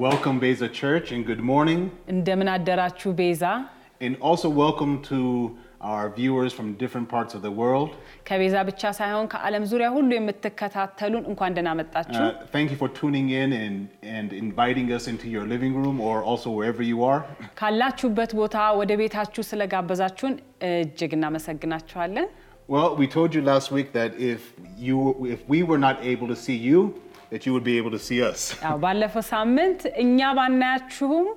welcome Beza Church and good morning. እንደምን አደራችሁ ቤዛ። And also welcome to our viewers from different parts of the world. ከቤዛ ብቻ ሳይሆን ከዓለም ዙሪያ ሁሉ የምትከታተሉን እንኳን ደህና መጣችሁ። Uh, thank you for tuning in and, and inviting us into your living room or also wherever you are. ካላችሁበት ቦታ ወደ ቤታችሁ ስለጋበዛችሁን እጅግ እናመሰግናችኋለን። Well, we told you last week that if you if we were not able to see you, that you would be able to see us. ያው ባለፈው ሳምንት እኛ ባናያችሁም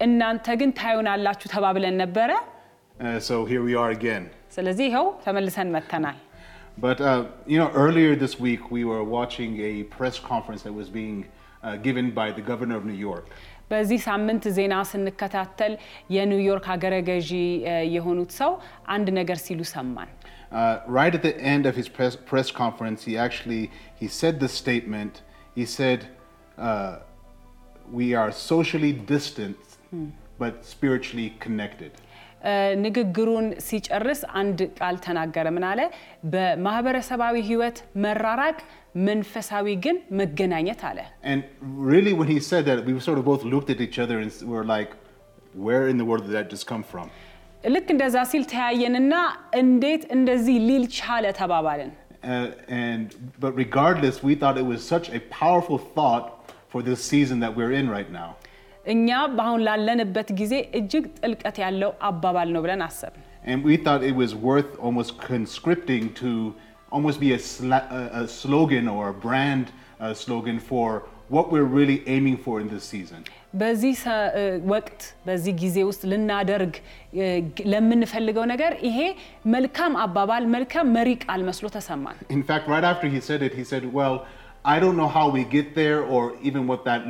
እናንተ ግን ታዩናላችሁ ተባብለን ነበረ። Uh, so here we are again. ስለዚህ ይኸው ተመልሰን መጥተናል። But uh, you know, earlier this week we were watching a press conference that was being uh, given by the governor of New York. በዚህ ሳምንት ዜና ስንከታተል የኒውዮርክ ሀገረ ገዢ እ፣ የሆኑት ሰው አንድ ነገር ሲሉ ሰማን። Uh, right at the end of his press, press conference, he actually he said this statement. He said, uh, "We are socially distant, but spiritually connected." ንግግሩን ሲጨርስ አንድ ቃል ተናገረ። ምን አለ? በማህበረሰባዊ ህይወት መራራቅ፣ መንፈሳዊ ግን መገናኘት አለ። And really, when he said that, we sort of both looked at each other and s- were like, "Where in the world did that just come from?" ልክ እንደዛ ሲል ተያየንና እንዴት እንደዚህ ሊል ቻለ ተባባልን። Uh, and but regardless, we thought it was such a powerful thought for this season that we're in right now. እኛ በአሁን ላለንበት ጊዜ እጅግ ጥልቀት ያለው አባባል ነው ብለን አሰብን። And we thought it was worth almost conscripting to almost be a, sla- a, a slogan or a brand uh, slogan for what we're really aiming for in this season. በዚህ ወቅት በዚህ ጊዜ ውስጥ ልናደርግ ለምንፈልገው ነገር ይሄ መልካም አባባል መልካም መሪ ቃል መስሎ ተሰማን። ኢንፋክት ራይት አፍተር ሂ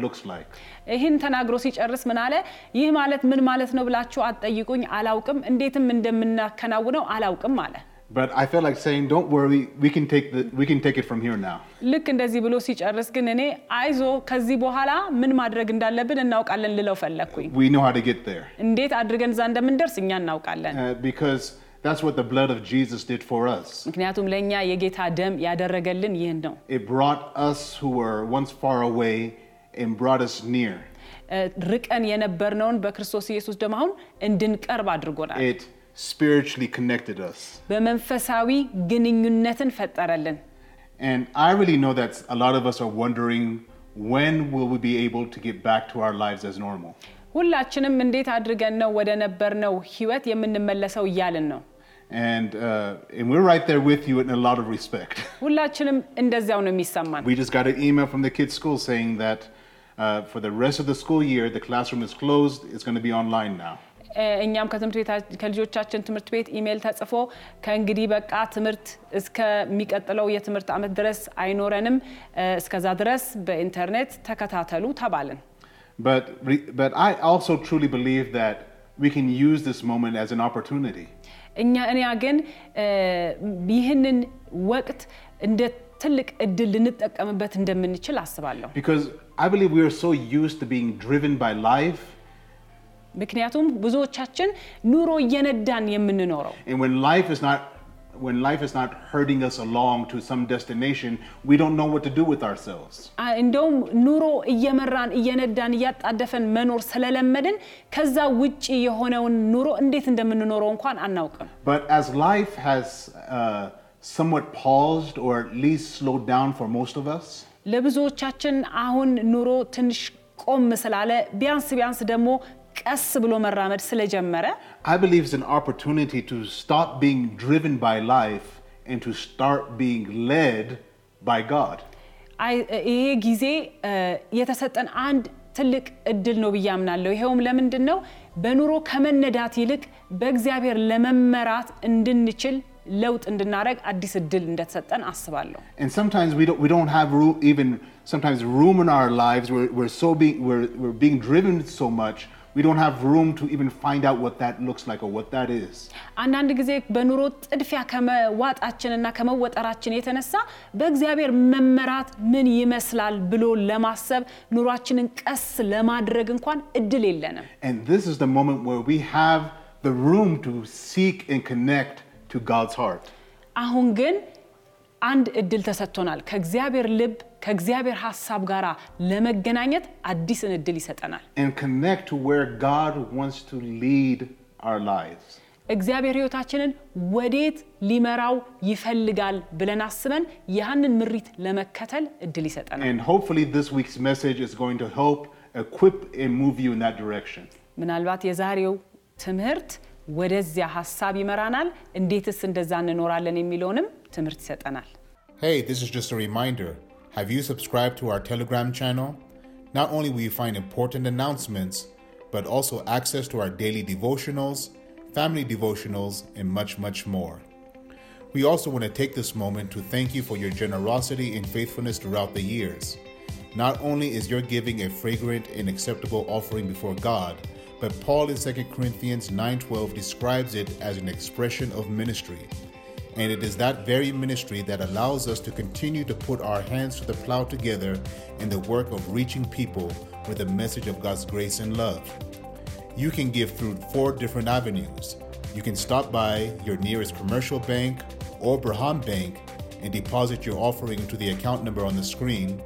ሉክስ ላይክ ይህን ተናግሮ ሲጨርስ ምን አለ? ይህ ማለት ምን ማለት ነው ብላችሁ አትጠይቁኝ፣ አላውቅም፣ እንዴትም እንደምናከናውነው አላውቅም አለ። But I felt like saying, Don't worry, we can take, the, we can take it from here now. ልክ እንደዚህ ብሎ ሲጨርስ ግን እኔ አይዞ ከዚህ በኋላ ምን ማድረግ እንዳለብን እናውቃለን ልለው ፈለግኩኝ። We know how to get there. እንዴት አድርገን እዛ እንደምንደርስ እኛ እናውቃለን። Uh, because that's what the blood of Jesus did for us. ምክንያቱም ለእኛ የጌታ ደም ያደረገልን ይህን ነው። It brought us who were once far away and brought us near. እ፣ ርቀን የነበርነውን በክርስቶስ ኢየሱስ ደም አሁን እንድንቀርብ አድርጎናል። It spiritually connected us. በመንፈሳዊ ግንኙነትን ፈጠረልን። And I really know that a lot of us are wondering when will we be able to get back to our lives as normal? ሁላችንም እንዴት አድርገን ነው ወደ ነበርነው ህይወት የምንመለሰው እያልን ነው። And, uh, and we're right there with you in a lot of respect. ሁላችንም እንደዚያው ነው የሚሰማን። We just got an email from the kids' school saying that uh, for the rest of the school year, the classroom is closed. It's going to be online now. እኛም ከልጆቻችን ትምህርት ቤት ኢሜይል ተጽፎ ከእንግዲህ በቃ ትምህርት እስከሚቀጥለው የትምህርት ዓመት ድረስ አይኖረንም፣ እስከዛ ድረስ በኢንተርኔት ተከታተሉ ተባልን። እኛ እኔ ግን ይህንን ወቅት እንደ ትልቅ እድል ልንጠቀምበት እንደምንችል አስባለሁ። ምክንያቱም ብዙዎቻችን ኑሮ እየነዳን የምንኖረው when life is not herding us along to some destination, we don't know what to do with ourselves. እንደውም ኑሮ እየመራን እየነዳን እያጣደፈን መኖር ስለለመድን ከዛ ውጪ የሆነውን ኑሮ እንዴት እንደምንኖረው እንኳን አናውቅም። But as life has uh, somewhat paused or at least slowed down for most of us, ለብዙዎቻችን አሁን ኑሮ ትንሽ ቆም ስላለ ቢያንስ ቢያንስ ደግሞ ቀስ ብሎ መራመድ ስለጀመረ I believe it's an opportunity to stop being driven by life and to start being led by God. አይ- ይሄ ጊዜ እ፣ የተሰጠን አንድ ትልቅ እድል ነው ብዬ አምናለሁ። ይኸውም ለምንድን ነው? በኑሮ ከመነዳት ይልቅ በእግዚአብሔር ለመመራት እንድንችል ለውጥ እንድናደረግ አዲስ እድል እንደተሰጠን አስባለሁ። And sometimes we don't, we don't have room, even sometimes room in our lives. We're, we're so being, we're, we're being driven so much, we don't have room to even find out what that looks like or what that is. አንዳንድ ጊዜ በኑሮ ጥድፊያ ከመዋጣችንና ከመወጠራችን የተነሳ በእግዚአብሔር መመራት ምን ይመስላል ብሎ ለማሰብ ኑሯችንን ቀስ ለማድረግ እንኳን እድል የለንም። And this is the moment where we have the room to seek and connect to God's heart. አሁን ግን አንድ እድል ተሰጥቶናል። ከእግዚአብሔር ልብ ከእግዚአብሔር ሀሳብ ጋር ለመገናኘት አዲስን እድል ይሰጠናል። እግዚአብሔር ሕይወታችንን ወዴት ሊመራው ይፈልጋል ብለን አስበን ያንን ምሪት ለመከተል እድል ይሰጠናል። ምናልባት የዛሬው ትምህርት ወደዚያ ሀሳብ ይመራናል። እንዴትስ እንደዛ እንኖራለን የሚለውንም ትምህርት ይሰጠናል። Hey, this is just a reminder. Have you subscribed to our Telegram channel? Not only will you find important announcements, but also access to our daily devotionals, family devotionals, and much, much more. We also want to take this moment to thank you for your generosity and faithfulness throughout the years. Not only is your giving a fragrant and acceptable offering before God, but Paul in 2 Corinthians 9:12 describes it as an expression of ministry. And it is that very ministry that allows us to continue to put our hands to the plow together in the work of reaching people with the message of God's grace and love. You can give through four different avenues. You can stop by your nearest commercial bank or Berhan Bank and deposit your offering into the account number on the screen.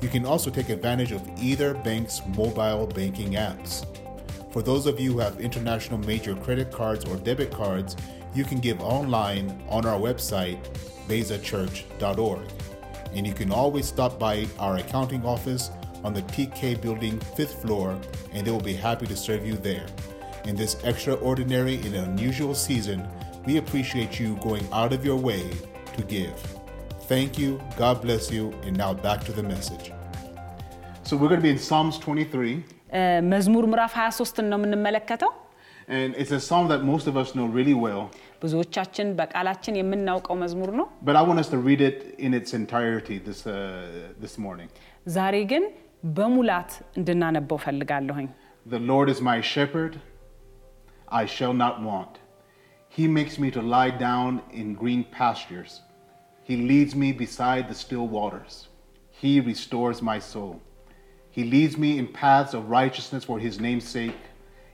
You can also take advantage of either bank's mobile banking apps. For those of you who have international major credit cards or debit cards, you can give online on our website, bezachurch.org. And you can always stop by our accounting office on the TK building, fifth floor, and they will be happy to serve you there. In this extraordinary and unusual season, we appreciate you going out of your way to give. Thank you, God bless you, and now back to the message. So, we're going to be in Psalms 23, እ፣ መዝሙር ምዕራፍ 23ን ነው የምንመለከተው። and it's a psalm that most of us know really well. ብዙዎቻችን በቃላችን የምናውቀው መዝሙር ነው። But I want us to read it in its entirety this, uh, this morning. ዛሬ ግን በሙላት እንድናነበው ፈልጋለሁኝ። The Lord is my shepherd, I shall not want. He makes me to lie down in green pastures. He leads me beside the still waters. He restores my soul. He leads me in paths of righteousness for his name's sake.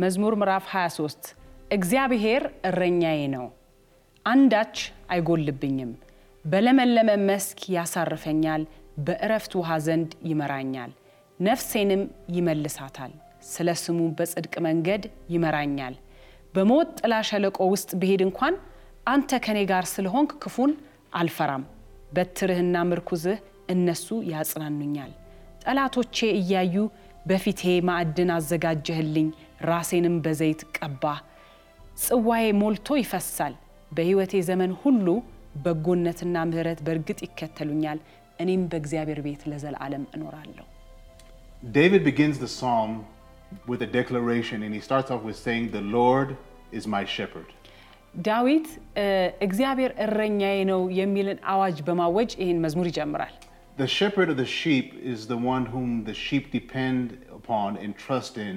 መዝሙር ምዕራፍ 23 እግዚአብሔር እረኛዬ ነው፣ አንዳች አይጎልብኝም። በለመለመ መስክ ያሳርፈኛል፣ በእረፍት ውሃ ዘንድ ይመራኛል። ነፍሴንም ይመልሳታል፣ ስለ ስሙ በጽድቅ መንገድ ይመራኛል። በሞት ጥላ ሸለቆ ውስጥ ብሄድ እንኳን አንተ ከኔ ጋር ስለሆንክ ክፉን አልፈራም። በትርህና ምርኩዝህ እነሱ ያጽናኑኛል። ጠላቶቼ እያዩ በፊቴ ማዕድን አዘጋጀህልኝ፣ ራሴንም በዘይት ቀባህ። ጽዋዬ ሞልቶ ይፈሳል። በሕይወቴ ዘመን ሁሉ በጎነትና ምሕረት በእርግጥ ይከተሉኛል። እኔም በእግዚአብሔር ቤት ለዘላለም እኖራለሁ። David begins the psalm with a declaration, and he starts off with saying, The Lord is my shepherd. ዳዊት እግዚአብሔር እረኛዬ ነው የሚልን አዋጅ በማወጅ ይህን መዝሙር ይጀምራል። The shepherd of the sheep is the one whom the sheep depend upon and trust in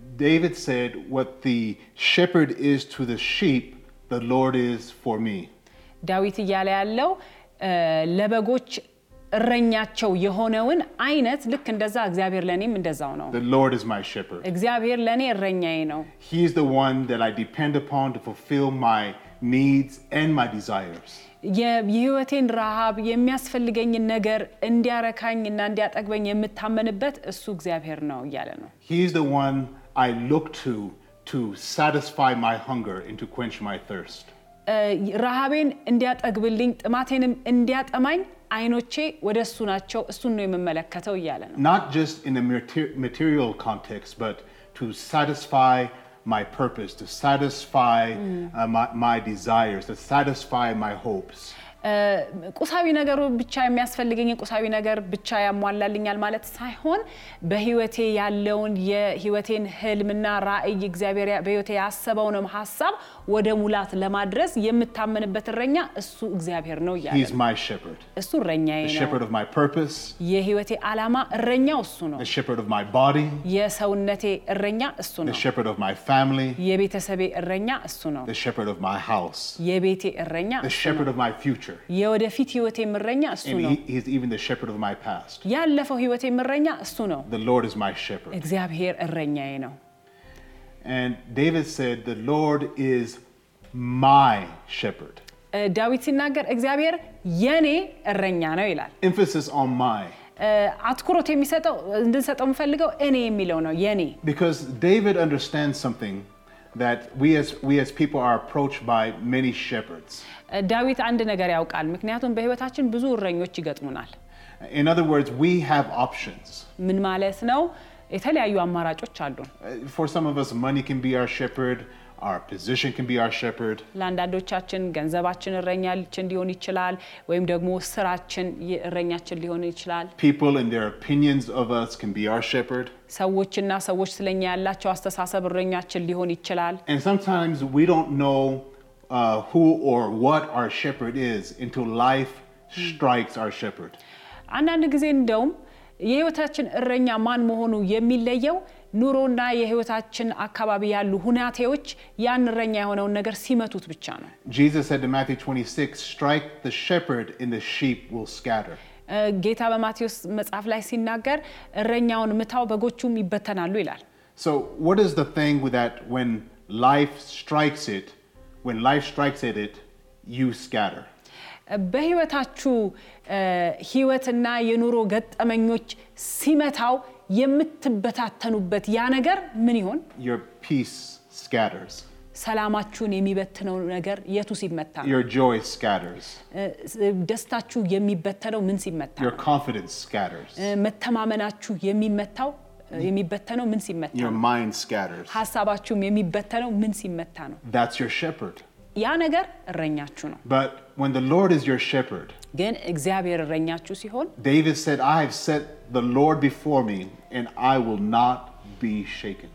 David said, What the shepherd is to the sheep, the Lord is for me. ዳዊት እያለ ያለው እ፣ ለበጎች እረኛቸው የሆነውን አይነት ልክ እንደዛ እግዚአብሔር ለእኔም እንደዛው ነው። The Lord is my shepherd. እግዚአብሔር ለእኔ እረኛዬ ነው። He is the one that I depend upon to fulfill my needs and my desires. የ- የህይወቴን ረሃብ የሚያስፈልገኝን ነገር እንዲያረካኝ እና እንዲያጠግበኝ የምታመንበት እሱ እግዚአብሔር ነው እያለ ነው። He is the one I look to to satisfy my hunger and to quench my thirst. እ፣ ረሃቤን እንዲያጠግብልኝ ጥማቴንም እንዲያጠማኝ አይኖቼ ወደ እሱ ናቸው፣ እሱን ነው የምመለከተው እያለ ነው። Not just in a mater- material context, but to satisfy my purpose, to satisfy uh, my, my desires, to satisfy my hopes. ቁሳዊ ነገሩ ብቻ የሚያስፈልገኝ ቁሳዊ ነገር ብቻ ያሟላልኛል ማለት ሳይሆን በህይወቴ ያለውን የህይወቴን ህልምና ራዕይ እግዚአብሔር በህይወቴ ያሰበውንም ሀሳብ ወደ ሙላት ለማድረስ የምታመንበት እረኛ እሱ እግዚአብሔር ነው እያለ እሱ እረኛዬ ነው። የህይወቴ ዓላማ እረኛው እሱ ነው። የሰውነቴ እረኛ እሱ ነው። የቤተሰቤ እረኛ እሱ ነው። የቤቴ እረኛ የወደፊት ህይወቴ እረኛ እሱ ነው። ያለፈው ህይወቴ እረኛ እሱ ነው። እግዚአብሔር እረኛዬ ነው። And David said, The Lord is my shepherd. ዳዊት ሲናገር እግዚአብሔር የኔ እረኛ ነው ይላል። Emphasis on my. እ፣ አትኩሮት የሚሰጠው እንድንሰጠው የምፈልገው እኔ የሚለው ነው የኔ Because David understands something that we as, we as people are approached by many shepherds. እ፣ ዳዊት አንድ ነገር ያውቃል። ምክንያቱም በህይወታችን ብዙ እረኞች ይገጥሙናል። In other words, we have options. ምን ማለት ነው? የተለያዩ አማራጮች አሉን። Uh, For some of us, money can be our shepherd, our position can be our shepherd, ለአንዳንዶቻችን ገንዘባችን እረኛችን ሊሆን ይችላል፣ ወይም ደግሞ ስራችን እረኛችን ሊሆን ይችላል። people and their opinions of us can be our shepherd. ሰዎችና ሰዎች ስለኛ ያላቸው አስተሳሰብ እረኛችን ሊሆን ይችላል። And sometimes we don't know uh, who or what our shepherd is until life strikes our shepherd. አንዳንድ ጊዜ እንደውም የህይወታችን እረኛ ማን መሆኑ የሚለየው ኑሮና የህይወታችን አካባቢ ያሉ ሁናቴዎች ያን እረኛ የሆነውን ነገር ሲመቱት ብቻ ነው። Jesus said in Matthew 26, Strike the shepherd, and the sheep will scatter. እ፣ ጌታ በማቴዎስ መጽሐፍ ላይ ሲናገር እረኛውን ምታው በጎቹም ይበተናሉ ይላል። በህይወታችሁ ህይወትና የኑሮ ገጠመኞች ሲመታው የምትበታተኑበት ያ ነገር ምን ይሆን? ሰላማችሁን የሚበትነው ነገር የቱ ሲመታ ነው? your joy scatters, እ፣ ደስታችሁ የሚበተነው ምን ሲመታ your ነው? confidence scatters, እ፣ መተማመናችሁ የሚመታው የሚበተነው ምን ሲመታ your ነው? mind scatters. ሀሳባችሁም የሚበተነው ምን ሲመታ ነው? That's your shepherd. ያ ነገር እረኛችሁ ነው። But when the Lord is your shepherd, ግን እግዚአብሔር እረኛችሁ ሲሆን David said, I have set the Lord before me, and I will not be shaken.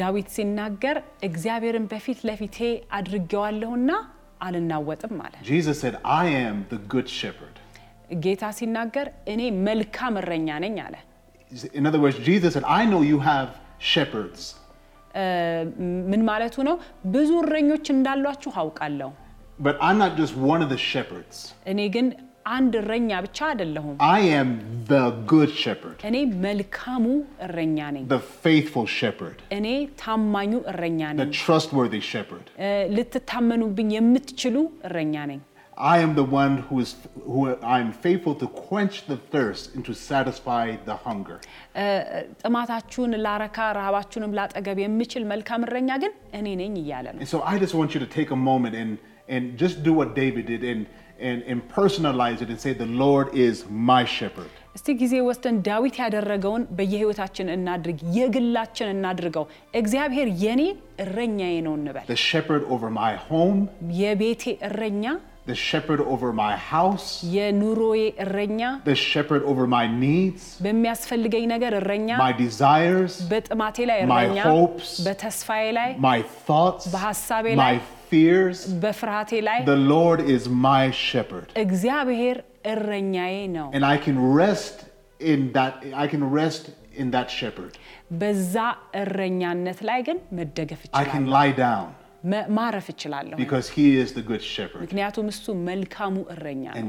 ዳዊት ሲናገር እግዚአብሔርን በፊት ለፊቴ አድርጌዋለሁና አልናወጥም አለ። Jesus said, I am the good shepherd. ጌታ ሲናገር እኔ መልካም እረኛ ነኝ አለ። In other words, Jesus said, I know you have shepherds, እ፣ ምን ማለቱ ነው? ብዙ እረኞች እንዳሏችሁ አውቃለሁ። but I'm not just one of the shepherds. እኔ ግን አንድ እረኛ ብቻ አይደለሁም። I am the good shepherd, እኔ መልካሙ እረኛ ነኝ። the faithful shepherd, እኔ ታማኙ እረኛ the ነኝ። trustworthy shepherd. ልትታመኑብኝ የምትችሉ እረኛ ነኝ። I am the one who is who I'm faithful to quench the thirst and to satisfy the hunger. ጥማታችሁን ላረካ ረሃባችሁንም ላጠገብ የምችል መልካም እረኛ ግን እኔ ነኝ እያለ ነው። And so I just want you to take a moment and and just do what David did and and, and personalize it and say the Lord is my shepherd. እስቲ ጊዜ ወስደን ዳዊት ያደረገውን በየህይወታችን እናድርግ፣ የግላችን እናድርገው። እግዚአብሔር የኔ እረኛዬ ነው እንበል። The shepherd over my home, የቤቴ እረኛ፣ the shepherd over my house, የኑሮዬ እረኛ፣ the shepherd over my needs, በሚያስፈልገኝ ነገር እረኛ፣ my desires, በጥማቴ ላይ my እረኛ፣ hopes, በተስፋዬ ላይ፣ my thoughts, በሐሳቤ my ላይ፣ fears. በፍርሃቴ ላይ The Lord is my shepherd. እግዚአብሔር እረኛዬ ነው። And I can rest in that I can rest in that shepherd. በዛ እረኛነት ላይ ግን መደገፍ I can እችላለሁ፣ lie down መ- ማረፍ እችላለሁ፣ ምክንያቱም እሱ መልካሙ እረኛ ነው።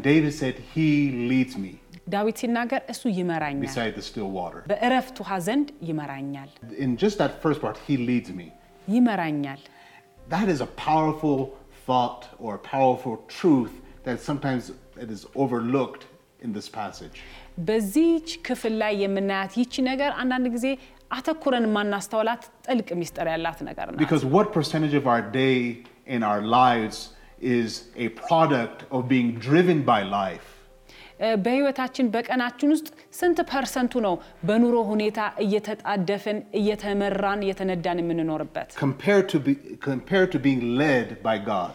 ዳዊት ሲናገር እሱ ይመራኛል፣ በእረፍት ውሃ ዘንድ ይመራኛል። ይመራኛል። በዚህች ክፍል ላይ የምናያት ይቺ ነገር አንዳንድ ጊዜ አተኩረን የማናስተውላት ጥልቅ ሚስጥር ያላት ነገር ናት። Because what percentage of our day and our lives is a product of being driven by life? እ፣ በህይወታችን በቀናችን ውስጥ ስንት ፐርሰንቱ ነው በኑሮ ሁኔታ እየተጣደፍን እየተመራን እየተነዳን የምንኖርበት? compared to, being led by God.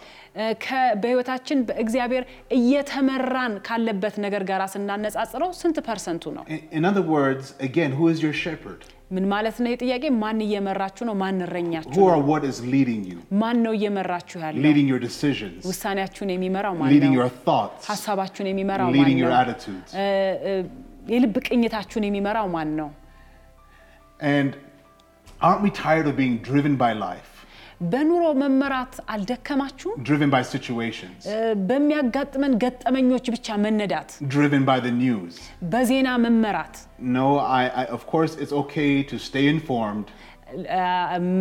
በህይወታችን በእግዚአብሔር እየተመራን ካለበት ነገር ጋር ስናነጻጽረው ስንት ፐርሰንቱ ነው? In, in other words, again, who is your shepherd? ምን ማለት ነው? ጥያቄ ማን እየመራችሁ ነው? ማን እረኛችሁ? ማን ነው እየመራችሁ ያለው? ውሳኔያችሁን የሚመራው ማን ነው? ሀሳባችሁን የሚመራው ማን ነው? የልብ ቅኝታችሁን የሚመራው ማን ነው? በኑሮ መመራት አልደከማችሁም? driven by situations, እ፣ በሚያጋጥመን ገጠመኞች ብቻ መነዳት፣ driven by the news? በዜና መመራት፣ No, I, I, of course, it's okay to stay informed,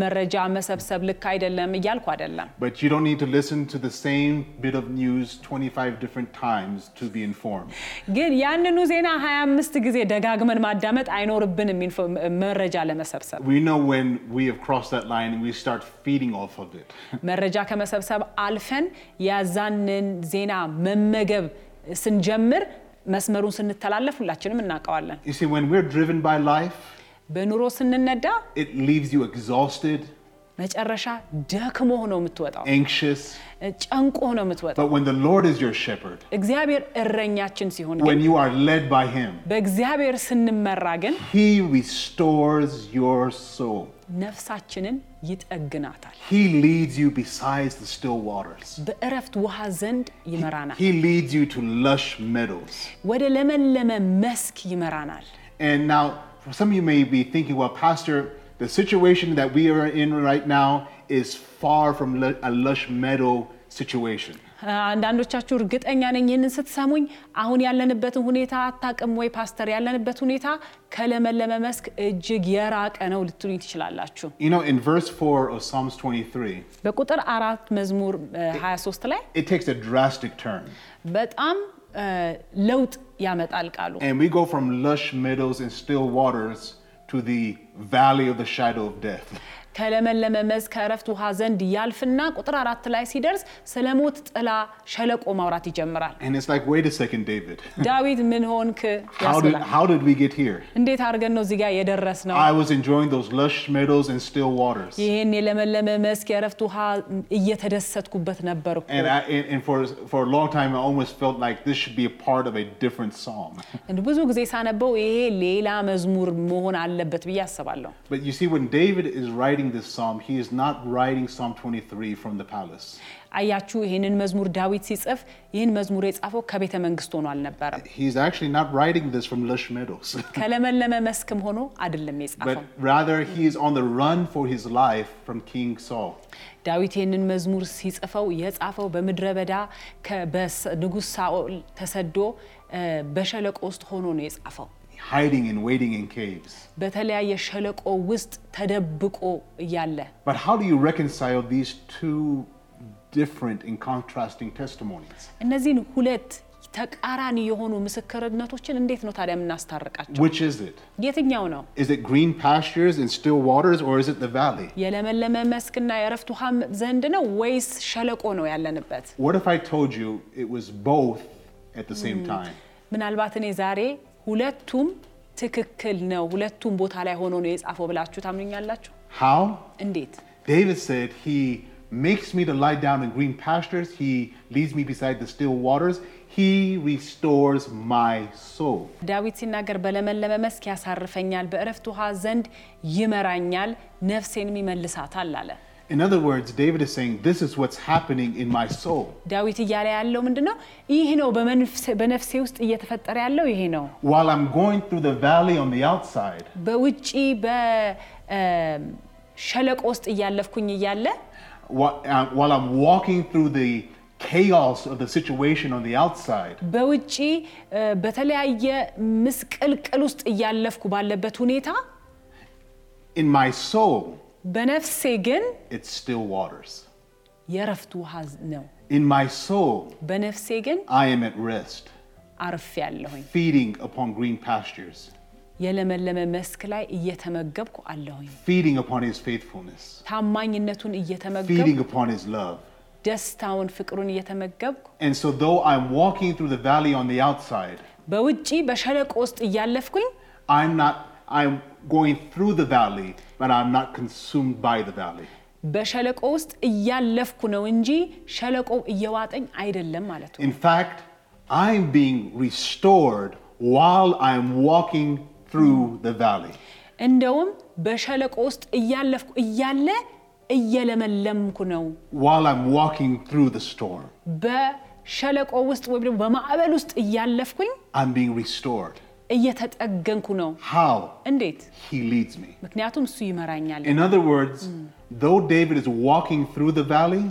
መረጃ መሰብሰብ ልክ አይደለም እያልኩ አይደለም። but you don't need to listen to the same bit of news 25 different times to be informed. ግን ያንኑ ዜና 25 ጊዜ ደጋግመን ማዳመጥ አይኖርብንም ኢንፎ- መረጃ ለመሰብሰብ። We know when we have crossed that line and we start feeding off of it. መረጃ ከመሰብሰብ አልፈን ያዛንን ዜና መመገብ ስንጀምር መስመሩን ስንተላለፍ ሁላችንም እናውቀዋለን። You see, when we're driven by life, በኑሮ ስንነዳ it leaves you exhausted, መጨረሻ ደክሞ ነው የምትወጣው፣ anxious. ጨንቆ ነው የምትወጣው። But when the Lord is your shepherd, እግዚአብሔር እረኛችን ሲሆን ግን when you are led by Him, በእግዚአብሔር ስንመራ ግን He restores your soul. ነፍሳችንን ይጠግናታል። He leads you besides the still waters. በእረፍት ውሃ ዘንድ ይመራናል። He leads you to lush meadows. ወደ ለመለመ መስክ ይመራናል። And now, for some of you may be thinking, well, Pastor, the situation that we are in right now is far from lu- a lush meadow situation. አንዳንዶቻችሁ እርግጠኛ ነኝ ይህንን ስትሰሙኝ አሁን ያለንበትን ሁኔታ አታውቅም ወይ ፓስተር? ያለንበት ሁኔታ ከለመለመ መስክ እጅግ የራቀ ነው ልትሉኝ ትችላላችሁ። You know, in verse 4 of Psalms 23, በቁጥር አራት መዝሙር እ, 23 ላይ it takes a drastic turn. በጣም እ, ለውጥ ያመጣል ቃሉ። And we go from lush meadows and still waters to the valley of the shadow of death. ከለመለመ መስክ ከእረፍት ውሃ ዘንድ ያልፍና ቁጥር አራት ላይ ሲደርስ ስለ ሞት ጥላ ሸለቆ ማውራት ይጀምራል። ዳዊት ምን ሆንክ? እንዴት አድርገን ነው እዚህ ጋ የደረስ ነው? ይህን የለመለመ መስክ የእረፍት ውሃ እየተደሰትኩበት ነበር። ብዙ ጊዜ ሳነበው ይሄ ሌላ መዝሙር መሆን አለበት ብዬ አስባለሁ። But you see, when David is writing this psalm, he is not writing Psalm 23 from the palace. አያችሁ ይህንን መዝሙር ዳዊት ሲጽፍ ይህን መዝሙር የጻፈው ከቤተ መንግስት ሆኖ አልነበረም። He's actually not writing this from lush meadows, ከለመለመ መስክም ሆኖ አይደለም የጻፈው። but rather he is on the run for his life from King Saul. ዳዊት ይህንን መዝሙር ሲጽፈው የጻፈው በምድረ በዳ ከ- በስ- ንጉሥ ሳኦል ተሰዶ እ፣ በሸለቆ ውስጥ ሆኖ ነው የጻፈው። hiding and waiting in caves. በተለያየ ሸለቆ ውስጥ ተደብቆ እያለ But how do you reconcile these two different and contrasting testimonies? እነዚህን ሁለት ተቃራኒ የሆኑ ምስክርነቶችን እንዴት ነው ታዲያ የምናስታርቃቸው? Which is it? የትኛው ነው Is it green pastures and still waters, or is it the valley? የለመለመ መስክና የእረፍት ውሃም ዘንድ ነው ወይስ ሸለቆ ነው ያለንበት? What if I told you it was both at the same time? ምናልባት እኔ ዛሬ ሁለቱም ትክክል ነው ሁለቱም ቦታ ላይ ሆኖ ነው የጻፈው ብላችሁ ታምኑኛላችሁ? How? እንዴት? David said, He makes me to lie down in green pastures, He leads me beside the still waters, He restores my soul. ዳዊት ሲናገር በለመለመ መስክ ያሳርፈኛል፣ በእረፍት ውሃ ዘንድ ይመራኛል፣ ነፍሴንም ይመልሳታል አለ። In other words, David is saying, This is what's happening in my soul. ዳዊት እያለ ያለው ምንድን ነው? ይህ ነው በመንፍሴ- በነፍሴ ውስጥ እየተፈጠረ ያለው ይሄ ነው። While I'm going through the valley on the outside, በውጪ በሸለቆ ውስጥ እያለፍኩኝ እያለ whi- uh, while I'm walking through the chaos of the situation on the outside, በውጪ እ፣ በተለያየ ምስቅልቅል ውስጥ እያለፍኩ ባለበት ሁኔታ in my soul, በነፍሴ ግን it's still waters. የእረፍት ውሃ ነው። In my soul, በነፍሴ ግን I am at rest, አርፌ ያለሁኝ feeding upon green pastures, የለመለመ መስክ ላይ እየተመገብኩ አለሁኝ። feeding upon his faithfulness, ታማኝነቱን feeding እየተመገብኩ upon his love. ደስታውን፣ ፍቅሩን እየተመገብኩ And so, though I'm walking through the valley on the outside, በውጪ በሸለቆ ውስጥ እያለፍኩኝ I'm not, I'm going through the valley, but I'm not consumed by the valley. በሸለቆ ውስጥ እያለፍኩ ነው እንጂ ሸለቆው እየዋጠኝ አይደለም ማለት ነው። In fact, I'm being restored while I'm walking through the valley. እንደውም በሸለቆ ውስጥ እያለፍኩ እያለ እየለመለምኩ ነው። While I'm walking through the storm, በሸለቆ ውስጥ ወይም ደግሞ በማዕበል ውስጥ እያለፍኩኝ I'm being restored. እየተጠገንኩ ነው። How? እንዴት? He leads me. ምክንያቱም እሱ ይመራኛል። In other words, though David is walking through the valley,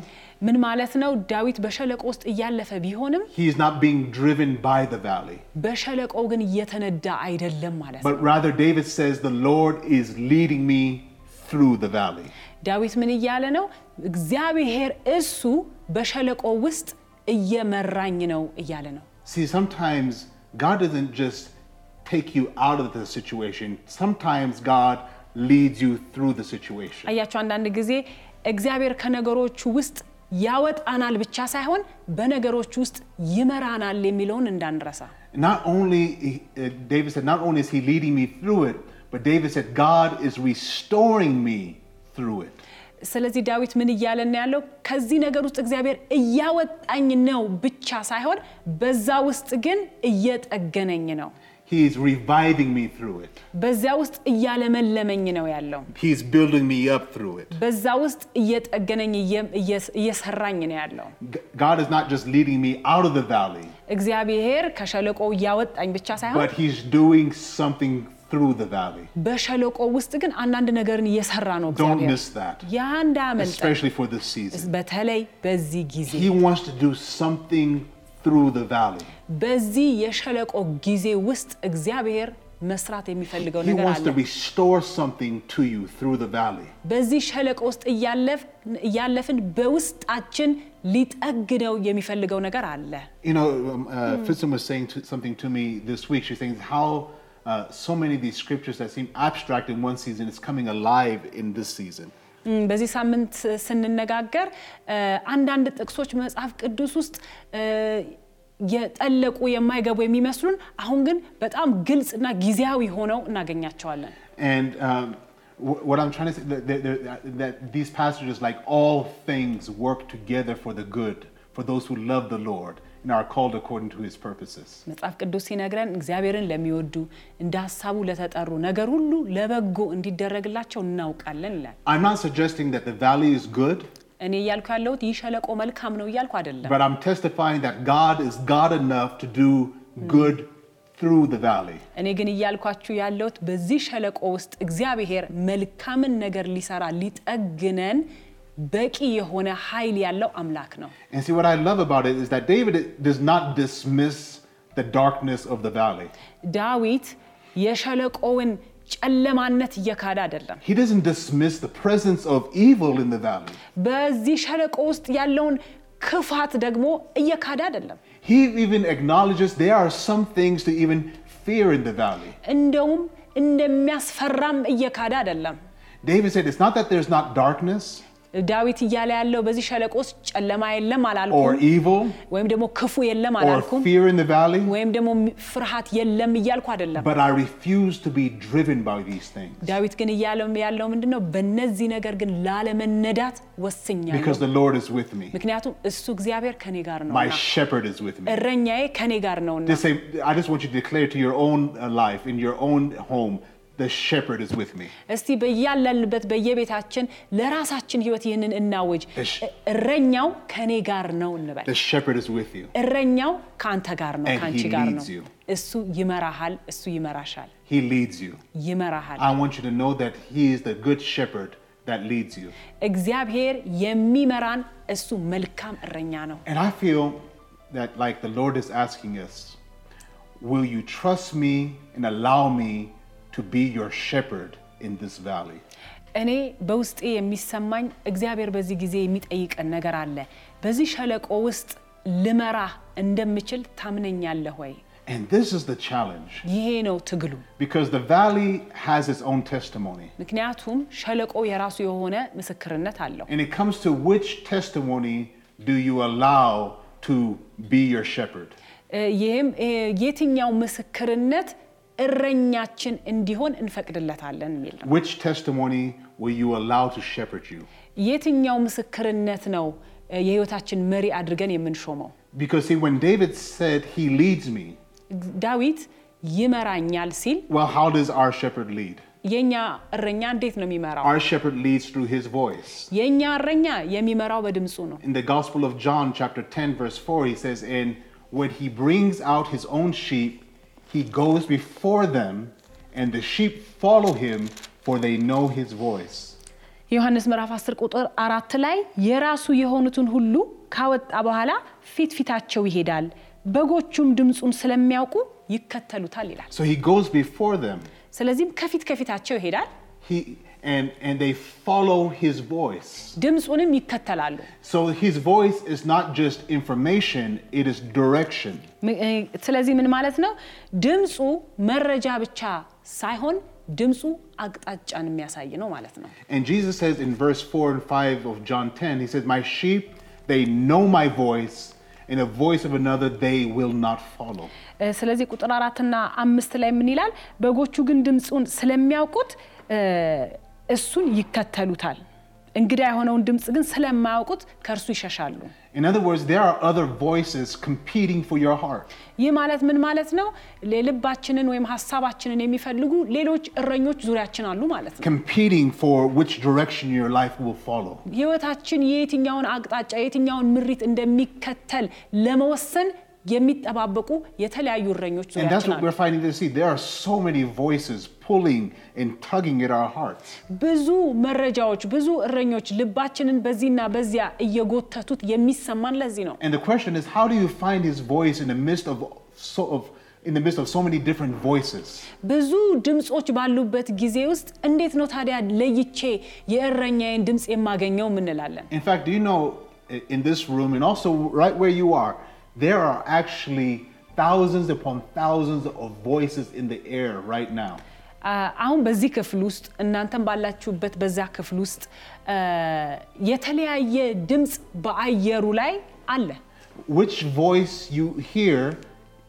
ምን ማለት ነው? ዳዊት በሸለቆ ውስጥ እያለፈ ቢሆንም he is not being driven by the valley. በሸለቆው ግን እየተነዳ አይደለም ማለት ነው። But rather, David says, The Lord is leading me through the valley. ዳዊት ምን እያለ ነው? እግዚአብሔር እሱ በሸለቆ ውስጥ እየመራኝ ነው እያለ ነው። See, sometimes God doesn't just take you out of the situation, sometimes God leads you through the situation. አያቸው አንዳንድ ጊዜ እግዚአብሔር ከነገሮቹ ውስጥ ያወጣናል ብቻ ሳይሆን በነገሮች ውስጥ ይመራናል የሚለውን እንዳንረሳ። Not only, uh, David said, not only is he leading me through it, but David said, God is restoring me through it. ስለዚህ ዳዊት ምን እያለን ያለው ከዚህ ነገር ውስጥ እግዚአብሔር እያወጣኝ ነው ብቻ ሳይሆን በዛ ውስጥ ግን እየጠገነኝ ነው። He is reviving me through it. በዚያ ውስጥ እያለመለመኝ ነው ያለው። He's building me up through it. በዛ ውስጥ እየጠገነኝ እየ- እየ- እየሰራኝ ነው ያለው። G- God is not just leading me out of the valley, እግዚአብሔር ከሸለቆው እያወጣኝ ብቻ ሳይሆን but He's doing something through the valley. በሸለቆ ውስጥ ግን አንዳንድ ነገርን እየሰራ ነው Don't እግዚአብሔር። miss that, ያ እንዳያመልጠን especially for this season. በተለይ በዚህ ጊዜ He wants to do something through the valley. በዚህ የሸለቆ ጊዜ ውስጥ እግዚአብሔር መስራት የሚፈልገው He ነገር wants አለ። to restore something to you through the valley. በዚህ ሸለቆ ውስጥ እያለፍ- እያለፍን በውስጣችን ሊጠግነው የሚፈልገው ነገር አለ። You know, um, uh, Fitzum was saying to, something to me this week. She's saying how uh, so many of these scriptures that seem abstract in one season is coming alive in this season. በዚህ ሳምንት ስንነጋገር አንዳንድ ጥቅሶች መጽሐፍ ቅዱስ ውስጥ የጠለቁ የማይገቡ የሚመስሉን አሁን ግን በጣም ግልጽና ጊዜያዊ ሆነው እናገኛቸዋለን። um, what I'm trying to say, that, that, that these passages, like all things, work together for the good, for those who love the Lord and are called according to his purposes. መጽሐፍ ቅዱስ ሲነግረን እግዚአብሔርን ለሚወዱ እንደ ሀሳቡ ለተጠሩ ነገር ሁሉ ለበጎ እንዲደረግላቸው እናውቃለን ይላል። I'm not suggesting that the valley is good, እኔ እያልኩ ያለሁት ይህ ሸለቆ መልካም ነው እያልኩ አይደለም። but I'm testifying that God is God enough to do good through the valley. እኔ ግን እያልኳችሁ ያለሁት በዚህ ሸለቆ ውስጥ እግዚአብሔር መልካምን ነገር ሊሰራ ሊጠግነን በቂ የሆነ ኃይል ያለው አምላክ ነው። And see, what I love about it is that David does not dismiss the darkness of the valley. ዳዊት የሸለቆውን ጨለማነት እየካደ አይደለም። He doesn't dismiss the presence of evil in the valley. በዚህ ሸለቆ ውስጥ ያለውን ክፋት ደግሞ እየካደ አይደለም። He even acknowledges there are some things to even fear in the valley. እንደውም እንደሚያስፈራም እየካደ አይደለም። David said, It's not that there's not darkness ዳዊት እያለ ያለው በዚህ ሸለቆ ውስጥ ጨለማ የለም አላልኩም፣ ወይም ደግሞ ክፉ የለም አላልኩም፣ ወይም ደግሞ ፍርሃት የለም እያልኩ አይደለም። ዳዊት ግን እያለው ያለው ምንድን ነው? በእነዚህ ነገር ግን ላለመነዳት ወስኛለሁ፣ ምክንያቱም እሱ እግዚአብሔር ከኔ ጋር ነው፣ ከኔ ጋር ነውና Just say, I just want you to declare to your own uh, life, in your own home, the shepherd is with me. እስቲ በያለንበት በየቤታችን ለራሳችን ህይወት ይህንን እናውጅ። እሺ። እረኛው ከኔ ጋር ነው እንበል። The shepherd is with you. እረኛው ከአንተ ጋር ነው፣ And ከአንቺ he ጋር leads ነው። you. እሱ ይመራሃል፣ እሱ ይመራሻል፣ He leads you. ይመራሃል። I want you to know that He is the good shepherd that leads you. እግዚአብሔር የሚመራን እሱ መልካም እረኛ ነው። And I feel that, like the Lord is asking us, will you trust me and allow me to be your shepherd in this valley? እኔ በውስጤ የሚሰማኝ እግዚአብሔር በዚህ ጊዜ የሚጠይቀን ነገር አለ። በዚህ ሸለቆ ውስጥ ልመራህ እንደምችል ታምነኛለህ ወይ? And this is the challenge ይሄ ነው ትግሉ። because the valley has its own testimony. ምክንያቱም ሸለቆ የራሱ የሆነ ምስክርነት አለው። And it comes to which testimony do you allow to be your shepherd? እ፣ ይህም እ፣ የትኛው ምስክርነት እረኛችን እንዲሆን እንፈቅድለታለን የሚል ነው። Which testimony will you allow to shepherd you? የትኛው ምስክርነት ነው እ፣ የህይወታችን መሪ አድርገን የምንሾመው? Because see, when David said, He leads me, ዳዊት ይመራኛል ሲል well, how does our shepherd lead? የኛ እረኛ እንዴት ነው የሚመራው? Our shepherd leads through his voice. የኛ እረኛ የሚመራው በድምፁ ነው። In the Gospel of John, chapter 10, verse 4, he says, And when he brings out his own sheep, he goes before them, and the sheep follow him, for they know his voice. ዮሐንስ ምዕራፍ 10 ቁጥር አራት ላይ የራሱ የሆኑትን ሁሉ ካወጣ በኋላ ፊት ፊታቸው ይሄዳል፣ በጎቹም ድምፁን ስለሚያውቁ ይከተሉታል ይላል። So he goes before them, ስለዚህም ከፊት ከፊታቸው ይሄዳል፣ he, and, and they follow his voice. ድምፁንም ይከተላሉ። So his voice is not just information, it is direction. ም- እ፣ ስለዚህ ምን ማለት ነው? ድምፁ መረጃ ብቻ ሳይሆን ድምፁ አቅጣጫን የሚያሳይ ነው ማለት ነው። And Jesus says in verse 4 and 5 of John 10, he says, My sheep, they know my voice, and the voice of another they will not follow. እ፣ ስለዚህ ቁጥር አራትና አምስት ላይ ምን ይላል? በጎቹ ግን ድምፁን ስለሚያውቁት እ፣ እሱን ይከተሉታል። እንግዳ የሆነውን ድምፅ ግን ስለማያውቁት ከእርሱ ይሸሻሉ።. ይህ ማለት ምን ማለት ነው? ልባችንን ወይም ሀሳባችንን የሚፈልጉ ሌሎች እረኞች ዙሪያችን አሉ ማለት ነው።. ህይወታችን የየትኛውን አቅጣጫ የትኛውን ምሪት እንደሚከተል ለመወሰን የሚጠባበቁ የተለያዩ እረኞች ብዙ መረጃዎች፣ ብዙ እረኞች ልባችንን በዚህና በዚያ እየጎተቱት የሚሰማን ለዚህ ነው። ብዙ ድምፆች ባሉበት ጊዜ ውስጥ እንዴት ነው ታዲያ ለይቼ የእረኛዬን ድምፅ የማገኘው? እንላለን። In fact, do you know i- in this room and also right where you are, there are actually thousands upon thousands of voices in the air right now. አ- አሁን በዚህ ክፍል ውስጥ እናንተም ባላችሁበት በዛ ክፍል ውስጥ አ፣ የተለያየ ድምፅ በአየሩ ላይ አለ። Which voice you hear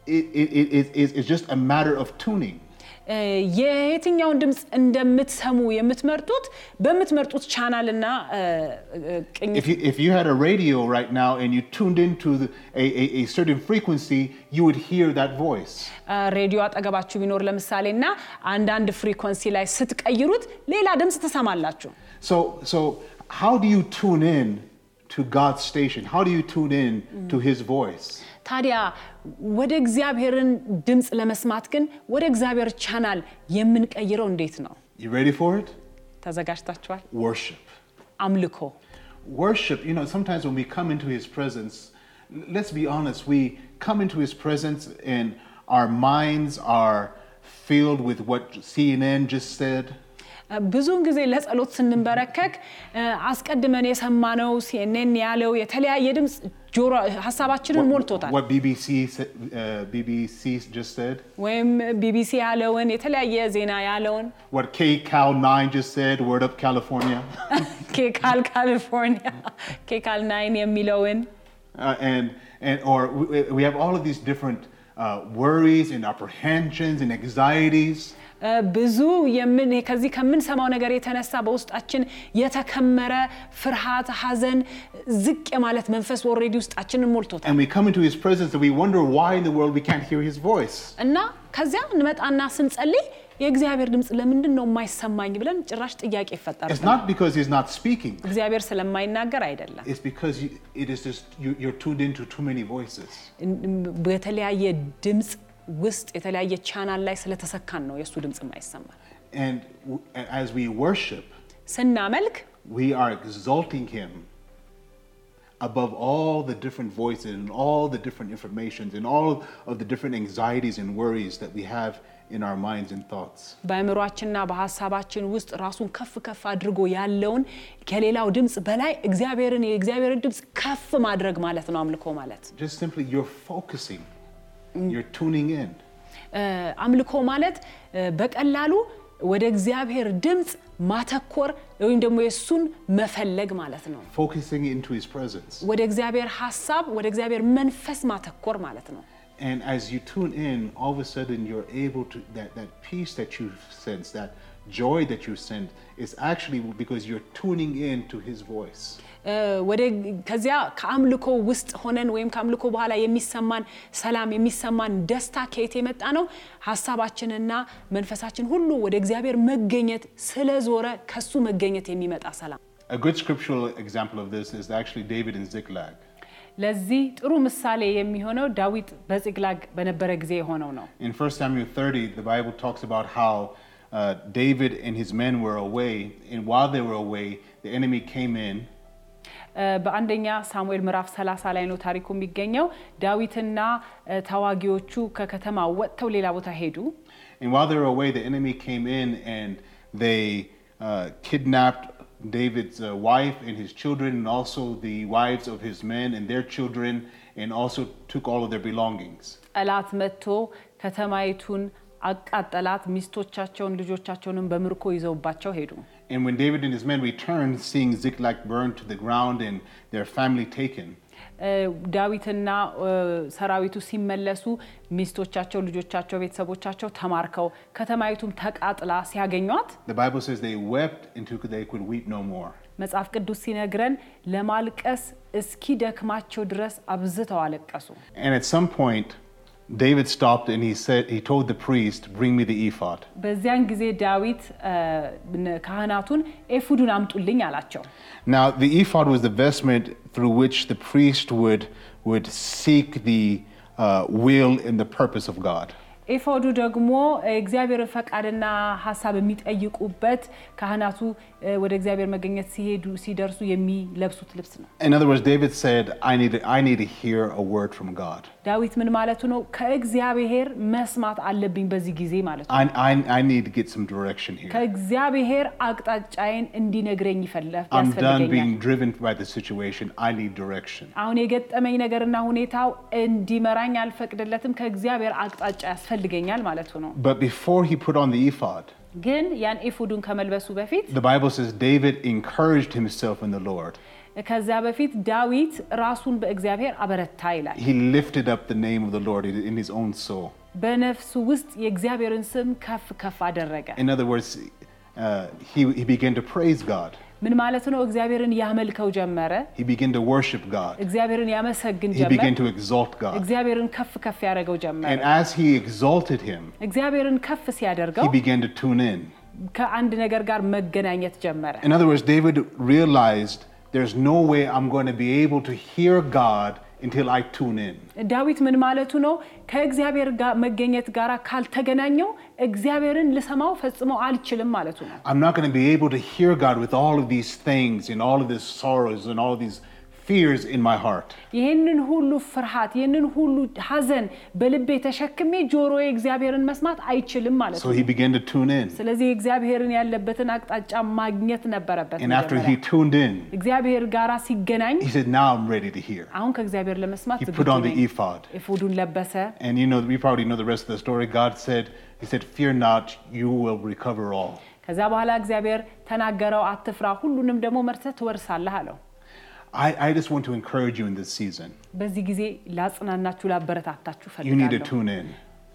i- i- i- is, is, is just a matter of tuning. የየትኛውን ድምፅ እንደምትሰሙ የምትመርጡት በምትመርጡት ቻናል እና ቅኝት If you, had a radio right now and you tuned into the, a, a, a certain frequency, you would hear that voice. ሬዲዮ አጠገባችሁ ቢኖር ለምሳሌ እና አንዳንድ ፍሪኮንሲ ላይ ስትቀይሩት ሌላ ድምፅ ትሰማላችሁ። So, so how do you tune in to God's station? How do you tune in to His voice? ታዲያ ወደ እግዚአብሔርን ድምፅ ለመስማት ግን ወደ እግዚአብሔር ቻናል የምንቀይረው እንዴት ነው? You ready for it? ተዘጋጅታችኋል? Worship. አምልኮ Worship, you know, sometimes when we come into His presence, l- let's be honest, we come into His presence and our minds are filled with what CNN just said. ብዙውን ጊዜ ለጸሎት ስንንበረከክ እ፣ አስቀድመን የሰማነው ሲኤንኤን ያለው የተለያየ ድምፅ ጆሮ ሀሳባችንን ሞልቶታል። What BBC, sa- uh, BBC just said. ወይም ቢቢሲ ያለውን የተለያየ ዜና ያለውን What KCAL 9 just said, Word Up California. ኬካል ካሊፎርኒያ ኬካል ናይን የሚለውን Uh, and, and, or we, we have all of these different uh, worries and apprehensions and anxieties. ብዙ የምን ከዚህ ከምንሰማው ነገር የተነሳ በውስጣችን የተከመረ ፍርሃት፣ ሐዘን፣ ዝቅ የማለት መንፈስ ኦልሬዲ ውስጣችንን ሞልቶታል። እና ከዚያ እንመጣና ስንጸልይ የእግዚአብሔር ድምፅ ለምንድን ነው የማይሰማኝ ብለን ጭራሽ ጥያቄ ይፈጠራል። እግዚአብሔር ስለማይናገር አይደለም፣ የተለያየ ድምፅ ውስጥ የተለያየ ቻናል ላይ ስለተሰካን ነው የእሱ ድምፅ የማይሰማል። And w- and as we worship, ስናመልክ we are exalting Him above all the different voices and all the different informations and all of the different anxieties and worries that we have in our minds and thoughts. በአእምሯችንና በሀሳባችን ውስጥ ራሱን ከፍ ከፍ አድርጎ ያለውን ከሌላው ድምፅ በላይ እግዚአብሔርን የእግዚአብሔርን ድምፅ ከፍ ማድረግ ማለት ነው አምልኮ ማለት። Just simply you're focusing, አምልኮ ማለት እ፣ በቀላሉ ወደ እግዚአብሔር ድምፅ ማተኮር ወይም ደግሞ የእሱን መፈለግ ማለት ነው። focusing into his presence. ወደ እግዚአብሔር ሀሳብ፣ ወደ እግዚአብሔር መንፈስ ማተኮር ማለት ነው። And ወደ ከዚያ ከአምልኮ ውስጥ ሆነን ወይም ከአምልኮ በኋላ የሚሰማን ሰላም የሚሰማን ደስታ ከየት የመጣ ነው? ሀሳባችንና መንፈሳችን ሁሉ ወደ እግዚአብሔር መገኘት ስለዞረ ከሱ መገኘት የሚመጣ ሰላም። ለዚህ ጥሩ ምሳሌ የሚሆነው ዳዊት በጺቅላግ በነበረ ጊዜ የሆነው ነው። ን። በአንደኛ ሳሙኤል ምዕራፍ 30 ላይ ነው ታሪኩ የሚገኘው። ዳዊትና እ፣ ተዋጊዎቹ ከከተማ ወጥተው ሌላ ቦታ ሄዱ። And while they were away, the enemy came in and they uh, kidnapped David's uh, wife and his children, and also the wives of his men and their children, and also took all of their belongings. ጠላት መጥቶ ከተማይቱን አቃጠላት። ሚስቶቻቸውን ልጆቻቸውንም በምርኮ ይዘውባቸው ሄዱ። And when David and his men returned, seeing Ziklag burned to the ground and their family taken, ዳዊትና ሰራዊቱ ሲመለሱ ሚስቶቻቸው፣ ልጆቻቸው፣ ቤተሰቦቻቸው ተማርከው ከተማይቱም ተቃጥላ ሲያገኟት. መጽሐፍ ቅዱስ ሲነግረን ለማልቀስ እስኪደክማቸው ድረስ አብዝተው አለቀሱ። And at some point, David stopped and he said, he told the priest, "Bring me the ephod." በዚያን ጊዜ ዳዊት እ፣ ካህናቱን ኤፉዱን አምጡልኝ አላቸው። Now, the ephod was the vestment through which the priest would would seek the uh, will and the purpose of God. ኤፎዱ ደግሞ እግዚአብሔርን ፈቃድና ሀሳብ የሚጠይቁበት ካህናቱ እ፣ ወደ እግዚአብሔር መገኘት ሲሄዱ ሲደርሱ የሚለብሱት ልብስ ነው። In other words, David said, "I need to, I need to hear a word from God. ዳዊት ምን ማለቱ ነው? ከእግዚአብሔር መስማት አለብኝ በዚህ ጊዜ ማለት ነው። I, I, I need to get some direction here. ከእግዚአብሔር አቅጣጫዬን እንዲነግረኝ ይፈለ- I'm done ያስፈልገኛል። being driven by the situation. I need direction." አሁን የገጠመኝ ነገርና ሁኔታው እንዲመራኝ አልፈቅድለትም። ከእግዚአብሔር አቅጣጫ ያስፈልገኛል ማለቱ ነው። But before he put on the ephod, ግን ያን ኤፉዱን ከመልበሱ በፊት the Bible says David encouraged himself in the Lord. ከዚያ በፊት ዳዊት ራሱን በእግዚአብሔር አበረታ ይላል። He lifted up the name of the Lord in in his own soul. በነፍሱ ውስጥ የእግዚአብሔርን ስም ከፍ ከፍ አደረገ። In other words, uh, he, he began to praise God. ምን ማለት ነው? እግዚአብሔርን ያመልከው ጀመረ። He began to worship God. እግዚአብሔርን ያመሰግን He began ጀመር። to exalt God. እግዚአብሔር ከፍ ከፍ ያደረገው ጀመረ። And as he exalted him, እግዚአብሔርን ከፍ ሲያደርገው he began to tune in. ከአንድ ነገር ጋር መገናኘት ጀመረ። In other words, David realized there's no way I'm going to be able to hear God until I tune in. ዳዊት ምን ማለቱ ነው? ከእግዚአብሔር ጋር መገኘት ጋር ካልተገናኘው እግዚአብሔርን ልሰማው ፈጽሞ አልችልም ማለቱ ነው። I'm not going to be able to hear God with all of these things and all of these sorrows and all of these fears in my heart. ይህንን ሁሉ ፍርሃት፣ ይህንን ሁሉ ሐዘን በልቤ ተሸክሜ ጆሮዬ እግዚአብሔርን መስማት አይችልም ማለት So ነው። he began to tune in. ስለዚህ እግዚአብሔርን ያለበትን አቅጣጫ ማግኘት ነበረበት። And after he መጀመሪያ። tuned in, እግዚአብሔር ጋራ ሲገናኝ he said, Now I'm ready to hear. አሁን ከእግዚአብሔር ለመስማት He ዝግጁ put on the ነኝ። ephod. ኤፉዱን ለበሰ። And you know, we probably know the rest of the story. God said, He said, Fear not, you will recover all. ከዛ በኋላ እግዚአብሔር ተናገረው፣ አትፍራ፣ ሁሉንም ደግሞ መርተህ ትወርሳለህ አለው። I, I just want to encourage you in this season. በዚህ ጊዜ ላጽናናችሁ፣ ላበረታታችሁ You need to ፈልጋለሁ። tune in.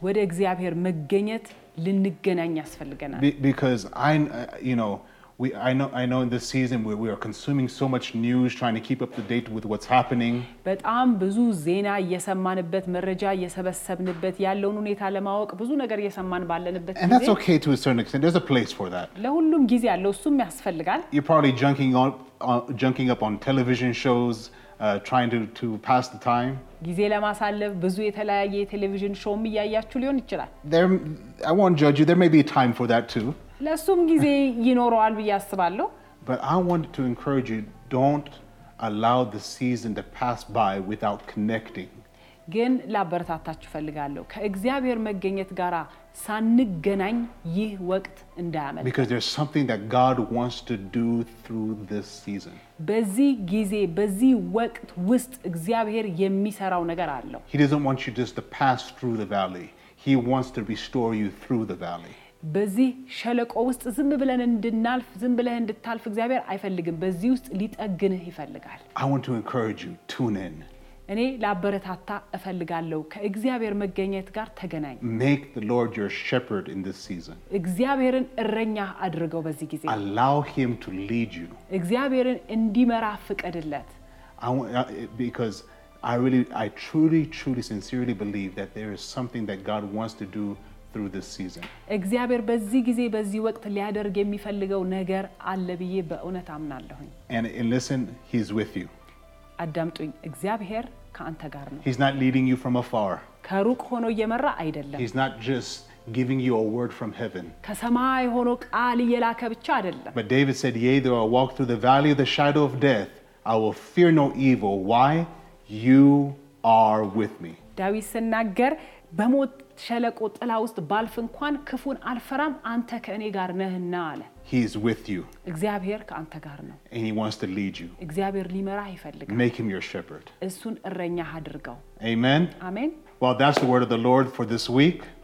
ወደ እግዚአብሔር መገኘት ልንገናኝ ያስፈልገናል። Be- because I, uh, you know, we, I know, I know in this season where we are consuming so much news, trying to keep up to date with what's happening. በጣም ብዙ ዜና እየሰማንበት መረጃ እየሰበሰብንበት ያለውን ሁኔታ ለማወቅ ብዙ ነገር እየሰማን ባለንበት And that's ጊዜ okay to a certain extent. There's a place for that. ለሁሉም ጊዜ አለው፣ እሱም ያስፈልጋል። You're probably junking, on, uh, junking up on television shows, uh, trying to, to pass the time. ጊዜ ለማሳለፍ ብዙ የተለያየ የቴሌቪዥን ሾውም እያያችሁ ሊሆን ይችላል። There, I won't judge you. There may be a time for that too. ለእሱም ጊዜ ይኖረዋል ብዬ አስባለሁ። But I want to encourage you don't allow the season to pass by without connecting. ግን ላበረታታችሁ ፈልጋለሁ ከእግዚአብሔር መገኘት ጋር ሳንገናኝ ይህ ወቅት እንዳያመልጥ። Because there's something that God wants to do through this season. በዚህ ጊዜ በዚህ ወቅት ውስጥ እግዚአብሔር የሚሰራው ነገር አለው። He doesn't want you just to pass through the valley, He wants to restore you through the valley. በዚህ ሸለቆ ውስጥ ዝም ብለን እንድናልፍ ዝም ብለህ እንድታልፍ እግዚአብሔር አይፈልግም። በዚህ ውስጥ ሊጠግንህ ይፈልጋል። I want to encourage you tune in. እኔ ላበረታታ እፈልጋለሁ። ከእግዚአብሔር መገኘት ጋር ተገናኝ። Make the Lord your shepherd in this season. እግዚአብሔርን እረኛ አድርገው። በዚህ ጊዜ Allow Him to lead you. እግዚአብሔርን እንዲመራ ፍቀድለት። I want, uh, because I really, I truly, truly, sincerely believe that there is something that God wants to do through this season. እግዚአብሔር በዚህ ጊዜ በዚህ ወቅት ሊያደርግ የሚፈልገው ነገር አለ ብዬ በእውነት አምናለሁኝ። And, and listen, He's with you. አዳምጡኝ። እግዚአብሔር ከአንተ ጋር ነው። He's not leading you from afar. ከሩቅ ሆኖ እየመራ አይደለም። He's not just giving you a word from heaven. ከሰማይ ሆኖ ቃል እየላከ ብቻ አይደለም። But David said, Yea, though I walk through the valley of the shadow of death, I will fear no evil. Why? You are with me. ዳዊት ሲናገር በሞት ሸለቆ ጥላ ውስጥ ባልፍ እንኳን ክፉን አልፈራም፣ አንተ ከእኔ ጋር ነህና አለ። እግዚአብሔር ከአንተ ጋር ነው። እግዚአብሔር ሊመራህ ይፈልጋል። እሱን እረኛህ አድርገው። አሜን አሜን።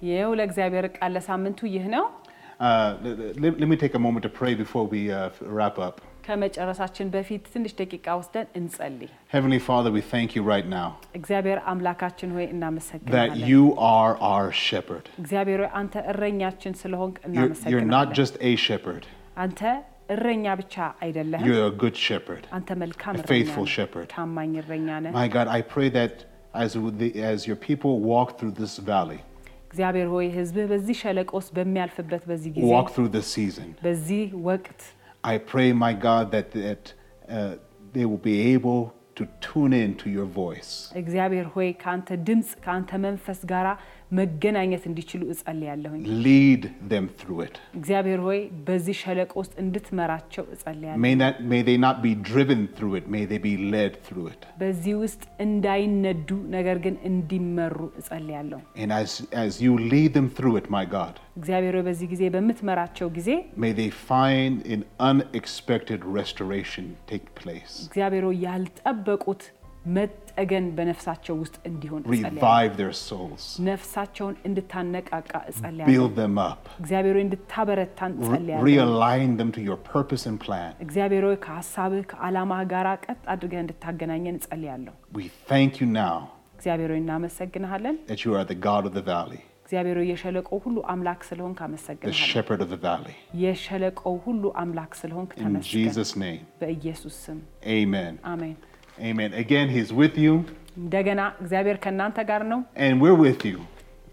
ይኸው ለእግዚአብሔር ቃል ለሳምንቱ ይህ ነው። Uh, let, let me take a moment to pray before we uh, wrap up. ከመጨረሳችን በፊት ትንሽ ደቂቃ ወስደን እንጸልይ። Heavenly Father, we thank you right now እግዚአብሔር አምላካችን ሆይ that እናመሰግናለን። you are our shepherd. እግዚአብሔር ሆይ አንተ እረኛችን ስለሆንክ You're, you're not እናመሰግናለን። just a shepherd, አንተ እረኛ ብቻ አይደለህም፣ you're a good shepherd. አንተ መልካም a እረኛ faithful ነህ፣ shepherd. ታማኝ እረኛ ነህ። My God, I pray that as, the, as your people walk through this valley, እግዚአብሔር ሆይ ሕዝብህ በዚህ ሸለቆ ውስጥ በሚያልፍበት በዚህ ጊዜ walk through this season, በዚህ ወቅት I pray, my God, that, that uh, they will be able to tune in to your voice. እግዚአብሔር ሆይ ከአንተ ድምፅ ከአንተ መንፈስ ጋር መገናኘት እንዲችሉ እጸልያለሁኝ። Lead them through it. እግዚአብሔር ሆይ በዚህ ሸለቆ ውስጥ እንድትመራቸው እጸልያለሁ። May, not, may they not be driven through it, may they be led through it. በዚህ ውስጥ እንዳይነዱ ነገር ግን እንዲመሩ እጸልያለሁ። And as, as you lead them through it, my God, እግዚአብሔር ሆይ በዚህ ጊዜ በምትመራቸው ጊዜ may they find an unexpected restoration take place. እግዚአብሔር ሆይ ያልጠበቁት መጠገን በነፍሳቸው ውስጥ እንዲሆን እጸልያለሁ። Revive their souls, ነፍሳቸውን እንድታነቃቃ እጸልያለሁ። build them up, እግዚአብሔር ሆይ እንድታበረታን re- እጸልያለሁ። realign them to your purpose and plan. እግዚአብሔር ሆይ ከሀሳብህ ከዓላማህ ጋር ቀጥ አድርገህ እንድታገናኘን እጸልያለሁ። We thank you now እግዚአብሔር ሆይ እናመሰግንሃለን። that you are the God of the valley, እግዚአብሔር ሆይ የሸለቆው ሁሉ አምላክ ስለሆንክ the አመሰግንሃለሁ። shepherd of the valley. የሸለቆው ሁሉ አምላክ ስለሆንክ In ተመስገን። Jesus' name, በኢየሱስ ስም amen. አሜን። Amen. Again, He's with you, እንደገና እግዚአብሔር ከእናንተ ጋር ነው፣ and we're with you,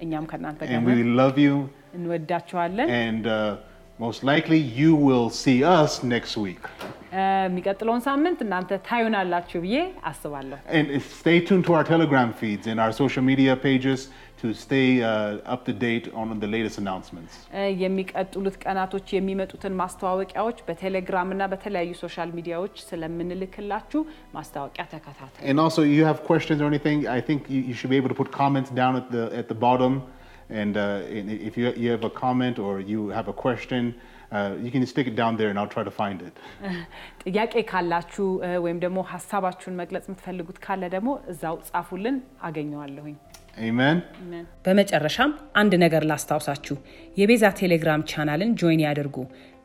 እኛም ከእናንተ ጋር and ነን። we love you, እንወዳችኋለን። and uh, most likely you will see us next week. እ፣ የሚቀጥለውን ሳምንት እናንተ ታዩናላችሁ ብዬ አስባለሁ። And stay tuned to our Telegram feeds and our social media pages to stay uh, up to date on the latest announcements. እ፣ የሚቀጥሉት ቀናቶች የሚመጡትን ማስታወቂያዎች በቴሌግራም እና በተለያዩ ሶሻል ሚዲያዎች ስለምንልክላችሁ ማስታወቂያ ተከታተሉ። And also, you have questions or anything, I think you, you should be able to put comments down at the, at the bottom. And, uh, and if you, you have a comment or you have a question, uh, you can stick it down there and I'll try to find it. ጥያቄ ካላችሁ እ፣ ወይም ደግሞ ሀሳባችሁን መግለጽ የምትፈልጉት ካለ ደግሞ እዛው ጻፉልን፣ አገኘዋለሁኝ።. በመጨረሻም አንድ ነገር ላስታውሳችሁ፣ የቤዛ ቴሌግራም ቻናልን ጆይን ያድርጉ።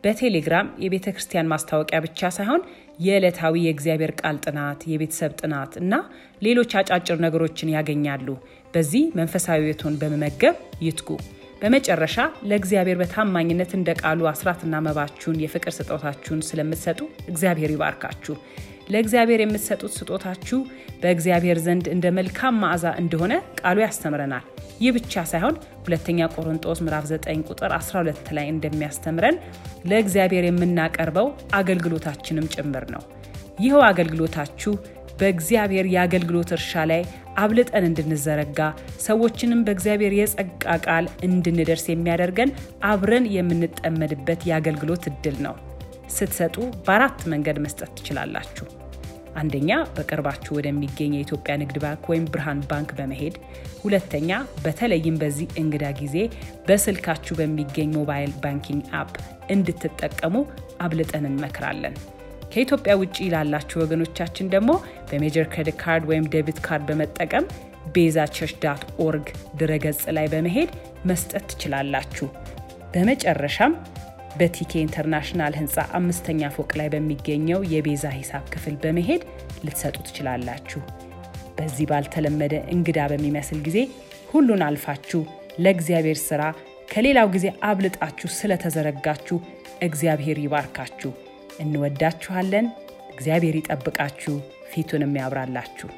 በቴሌግራም የቤተ ክርስቲያን ማስታወቂያ ብቻ ሳይሆን የዕለታዊ የእግዚአብሔር ቃል ጥናት፣ የቤተሰብ ጥናት እና ሌሎች አጫጭር ነገሮችን ያገኛሉ። በዚህ መንፈሳዊ ሕይወቶን በመመገብ ይትጉ። በመጨረሻ ለእግዚአብሔር በታማኝነት እንደ ቃሉ አስራትና መባችሁን የፍቅር ስጦታችሁን ስለምትሰጡ እግዚአብሔር ይባርካችሁ። ለእግዚአብሔር የምትሰጡት ስጦታችሁ በእግዚአብሔር ዘንድ እንደ መልካም መዓዛ እንደሆነ ቃሉ ያስተምረናል። ይህ ብቻ ሳይሆን ሁለተኛ ቆሮንጦስ ምዕራፍ 9 ቁጥር 12 ላይ እንደሚያስተምረን ለእግዚአብሔር የምናቀርበው አገልግሎታችንም ጭምር ነው። ይኸው አገልግሎታችሁ በእግዚአብሔር የአገልግሎት እርሻ ላይ አብልጠን እንድንዘረጋ ሰዎችንም በእግዚአብሔር የጸጋ ቃል እንድንደርስ የሚያደርገን አብረን የምንጠመድበት የአገልግሎት እድል ነው። ስትሰጡ በአራት መንገድ መስጠት ትችላላችሁ። አንደኛ በቅርባችሁ ወደሚገኝ የኢትዮጵያ ንግድ ባንክ ወይም ብርሃን ባንክ በመሄድ፣ ሁለተኛ በተለይም በዚህ እንግዳ ጊዜ በስልካችሁ በሚገኝ ሞባይል ባንኪንግ አፕ እንድትጠቀሙ አብልጠን እንመክራለን። ከኢትዮጵያ ውጭ ላላችሁ ወገኖቻችን ደግሞ በሜጀር ክሬዲት ካርድ ወይም ዴቢት ካርድ በመጠቀም ቤዛ ቸርች ዳት ኦርግ ድረገጽ ላይ በመሄድ መስጠት ትችላላችሁ። በመጨረሻም በቲኬ ኢንተርናሽናል ህንፃ አምስተኛ ፎቅ ላይ በሚገኘው የቤዛ ሂሳብ ክፍል በመሄድ ልትሰጡ ትችላላችሁ። በዚህ ባልተለመደ እንግዳ በሚመስል ጊዜ ሁሉን አልፋችሁ ለእግዚአብሔር ሥራ ከሌላው ጊዜ አብልጣችሁ ስለተዘረጋችሁ እግዚአብሔር ይባርካችሁ። እንወዳችኋለን። እግዚአብሔር ይጠብቃችሁ፣ ፊቱንም ያብራላችሁ።